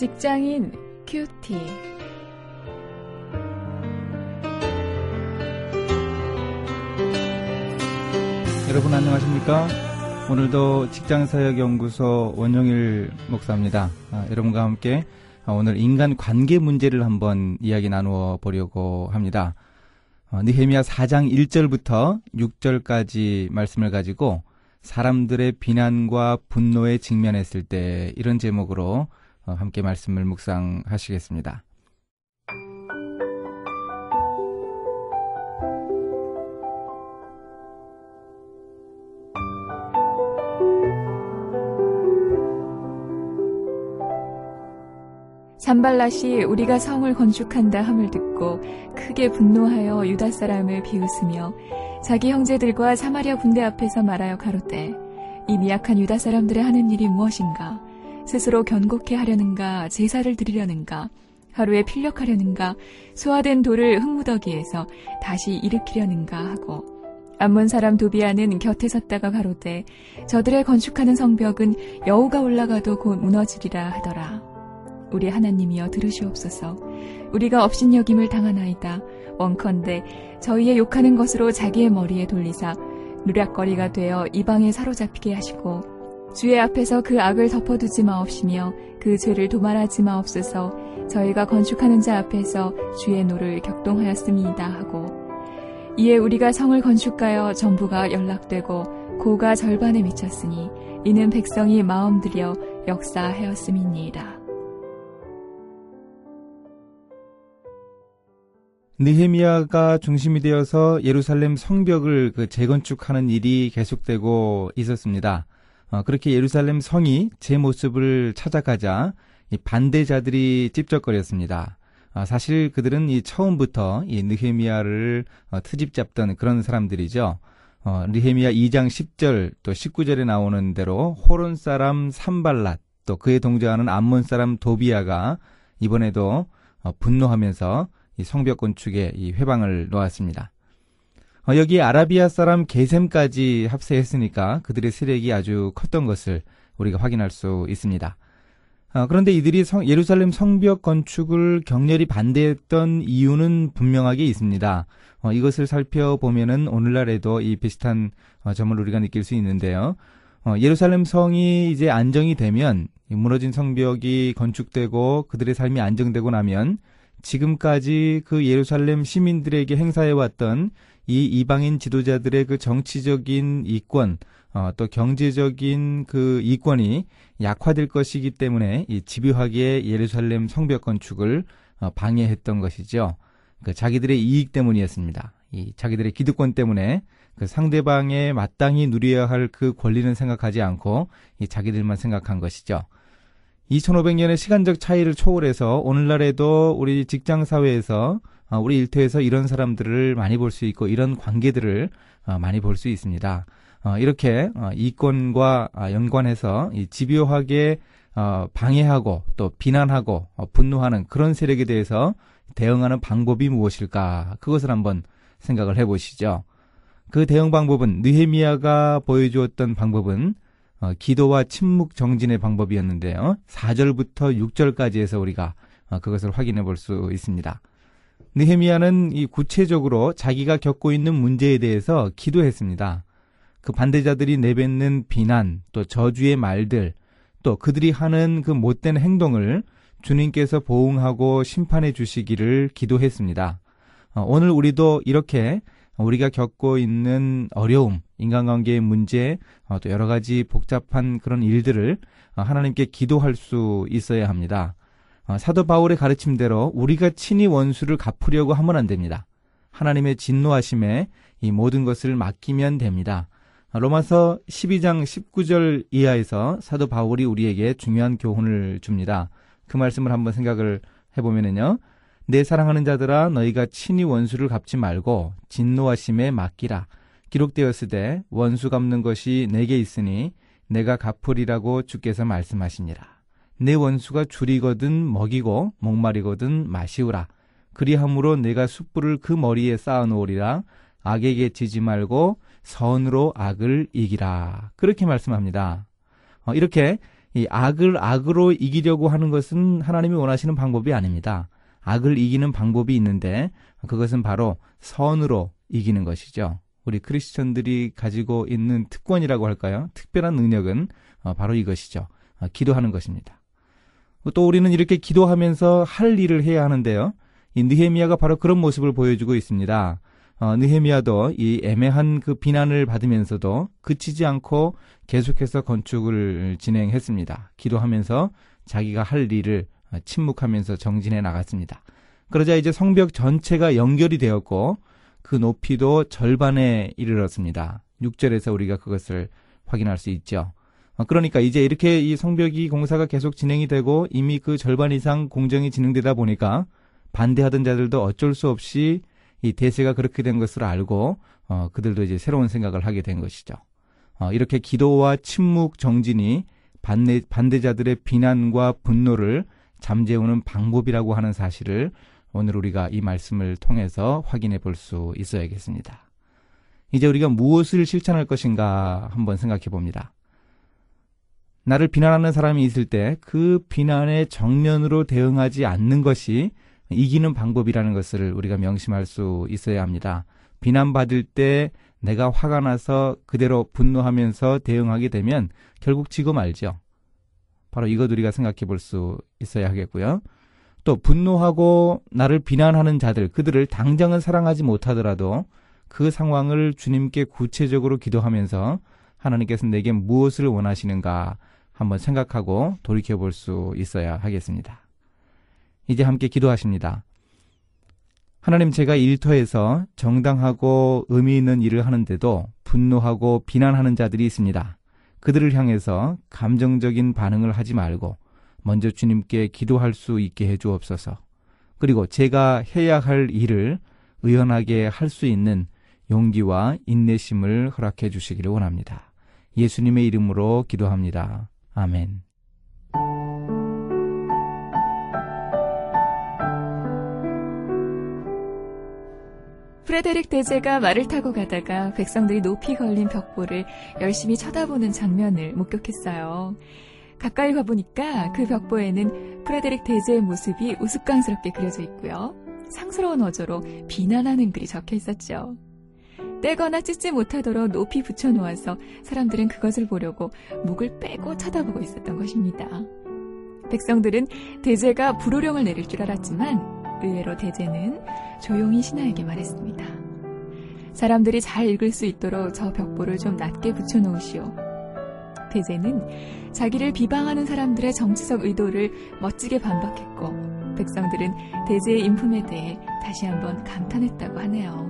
직장인 큐티. 여러분 안녕하십니까? 오늘도 직장사역연구소 원영일 목사입니다. 아, 여러분과 함께 오늘 인간 관계 문제를 한번 이야기 나누어 보려고 합니다. 어, 느헤미야 4장 1절부터 6절까지 말씀을 가지고 사람들의 비난과 분노에 직면했을 때 이런 제목으로 어, 함께 말씀을 묵상하시겠습니다. 산발랏이 우리가 성을 건축한다 함을 듣고 크게 분노하여 유다 사람을 비웃으며 자기 형제들과 사마리아 군대 앞에서 말하여 가로되 이 미약한 유다 사람들의 하는 일이 무엇인가 스스로 견고케 하려는가 제사를 드리려는가 하루에 필력하려는가 소화된 돌을 흙무더기에서 다시 일으키려는가 하고 암몬 사람 도비아는 곁에 섰다가 가로되 저들의 건축하는 성벽은 여우가 올라가도 곧 무너지리라 하더라. 우리 하나님이여 들으시옵소서. 우리가 업신여김을 당하나이다. 원컨대 저희의 욕하는 것으로 자기의 머리에 돌리사 노략거리가 되어 이방에 사로잡히게 하시고 주의 앞에서 그 악을 덮어두지 마옵시며 그 죄를 도말하지 마옵소서. 저희가 건축하는 자 앞에서 주의 노를 격동하였음이니이다 하고 이에 우리가 성을 건축하여 전부가 연락되고 고가 절반에 미쳤으니 이는 백성이 마음 들여 역사하였음이니이다. 느헤미야가 중심이 되어서 예루살렘 성벽을 그 재건축하는 일이 계속되고 있었습니다. 어, 그렇게 예루살렘 성이 제 모습을 찾아가자 이 반대자들이 찝쩍거렸습니다. 어, 사실 그들은 이 처음부터 이 느헤미야를 어, 트집 잡던 그런 사람들이죠. 어, 느헤미야 2장 10절 또 19절에 나오는 대로 호론 사람 산발랏 또 그에 동조하는 암몬 사람 도비아가 이번에도 어, 분노하면서 이 성벽 건축에 이 회방을 놓았습니다. 어, 여기 아라비아 사람 게셈까지 합세했으니까 그들의 세력이 아주 컸던 것을 우리가 확인할 수 있습니다. 어, 그런데 이들이 성, 예루살렘 성벽 건축을 격렬히 반대했던 이유는 분명하게 있습니다. 어, 이것을 살펴보면은 오늘날에도 이 비슷한 어, 점을 우리가 느낄 수 있는데요. 어, 예루살렘 성이 이제 안정이 되면 무너진 성벽이 건축되고 그들의 삶이 안정되고 나면 지금까지 그 예루살렘 시민들에게 행사해왔던 이 이방인 지도자들의 그 정치적인 이권, 어, 또 경제적인 그 이권이 약화될 것이기 때문에 이 집요하게 예루살렘 성벽 건축을 어, 방해했던 것이죠. 그 자기들의 이익 때문이었습니다. 이 자기들의 기득권 때문에 그 상대방의 마땅히 누려야 할 그 권리는 생각하지 않고 이 자기들만 생각한 것이죠. 2500년의 시간적 차이를 초월해서 오늘날에도 우리 직장 사회에서 어, 우리 일터에서 이런 사람들을 많이 볼 수 있고 이런 관계들을 어, 많이 볼 수 있습니다. 어, 이렇게 이권과 연관해서 집요하게 방해하고 또 비난하고 분노하는 그런 세력에 대해서 대응하는 방법이 무엇일까? 그것을 한번 생각을 해보시죠. 그 대응 방법은 느헤미야가 보여주었던 방법은 어, 기도와 침묵 정진의 방법이었는데요. 4절부터 6절까지 해서 우리가 어, 그것을 확인해 볼 수 있습니다. 느헤미야는 이 구체적으로 자기가 겪고 있는 문제에 대해서 기도했습니다. 그 반대자들이 내뱉는 비난, 또 저주의 말들, 또 그들이 하는 그 못된 행동을 주님께서 보응하고 심판해 주시기를 기도했습니다. 어, 오늘 우리도 이렇게 우리가 겪고 있는 어려움, 인간관계의 문제, 어, 또 여러 가지 복잡한 그런 일들을 어, 하나님께 기도할 수 있어야 합니다. 어, 사도 바울의 가르침대로 우리가 친히 원수를 갚으려고 하면 안 됩니다. 하나님의 진노하심에 이 모든 것을 맡기면 됩니다. 로마서 12장 19절 이하에서 사도 바울이 우리에게 중요한 교훈을 줍니다. 그 말씀을 한번 생각을 해보면은요. 내 사랑하는 자들아 너희가 친히 원수를 갚지 말고 진노하심에 맡기라. 기록되었으되 원수 갚는 것이 내게 있으니 내가 갚으리라고 주께서 말씀하시니라. 내 원수가 줄이거든 먹이고 목마리거든 마시우라. 그리함으로 내가 숯불을 그 머리에 쌓아 놓으리라. 악에게 지지 말고 선으로 악을 이기라. 그렇게 말씀합니다. 어, 이렇게 이 악을 악으로 이기려고 하는 것은 하나님이 원하시는 방법이 아닙니다. 악을 이기는 방법이 있는데 그것은 바로 선으로 이기는 것이죠. 우리 크리스천들이 가지고 있는 특권이라고 할까요? 특별한 능력은 어, 바로 이것이죠. 어, 기도하는 것입니다. 또 우리는 이렇게 기도하면서 할 일을 해야 하는데요. 이 느헤미야가 바로 그런 모습을 보여주고 있습니다. 어, 느헤미야도 이 애매한 그 비난을 받으면서도 그치지 않고 계속해서 건축을 진행했습니다. 기도하면서 자기가 할 일을 침묵하면서 정진해 나갔습니다. 그러자 이제 성벽 전체가 연결이 되었고 그 높이도 절반에 이르렀습니다. 6절에서 우리가 그것을 확인할 수 있죠. 어, 그러니까 이제 이렇게 이 성벽이 공사가 계속 진행이 되고 이미 그 절반 이상 공정이 진행되다 보니까 반대하던 자들도 어쩔 수 없이 이 대세가 그렇게 된 것을 알고 어, 그들도 이제 새로운 생각을 하게 된 것이죠. 어, 이렇게 기도와 침묵 정진이 반대, 반대자들의 비난과 분노를 잠재우는 방법이라고 하는 사실을 오늘 우리가 이 말씀을 통해서 확인해 볼 수 있어야겠습니다. 이제 우리가 무엇을 실천할 것인가 한번 생각해 봅니다. 나를 비난하는 사람이 있을 때 그 비난에 정면으로 대응하지 않는 것이 이기는 방법이라는 것을 우리가 명심할 수 있어야 합니다. 비난받을 때 내가 화가 나서 그대로 분노하면서 대응하게 되면 결국 지고 말죠. 바로 이것 우리가 생각해 볼 수 있어야 하겠고요. 또 분노하고 나를 비난하는 자들, 그들을 당장은 사랑하지 못하더라도 그 상황을 주님께 구체적으로 기도하면서 하나님께서 내게 무엇을 원하시는가 한번 생각하고 돌이켜 볼 수 있어야 하겠습니다. 이제 함께 기도하십니다. 하나님 제가 일터에서 정당하고 의미 있는 일을 하는데도 분노하고 비난하는 자들이 있습니다. 그들을 향해서 감정적인 반응을 하지 말고 먼저 주님께 기도할 수 있게 해 주옵소서. 그리고 제가 해야 할 일을 의연하게 할 수 있는 용기와 인내심을 허락해 주시기를 원합니다. 예수님의 이름으로 기도합니다. 아멘. 프레데릭 대제가 말을 타고 가다가 백성들이 높이 걸린 벽보를 열심히 쳐다보는 장면을 목격했어요. 가까이 가보니까 그 벽보에는 프레데릭 대제의 모습이 우스꽝스럽게 그려져 있고요. 상스러운 어조로 비난하는 글이 적혀 있었죠. 떼거나 찢지 못하도록 높이 붙여놓아서 사람들은 그것을 보려고 목을 빼고 쳐다보고 있었던 것입니다. 백성들은 대제가 불호령을 내릴 줄 알았지만 의외로 대제는 조용히 신하에게 말했습니다. 사람들이 잘 읽을 수 있도록 저 벽보를 좀 낮게 붙여놓으시오. 대제는 자기를 비방하는 사람들의 정치적 의도를 멋지게 반박했고 백성들은 대제의 인품에 대해 다시 한번 감탄했다고 하네요.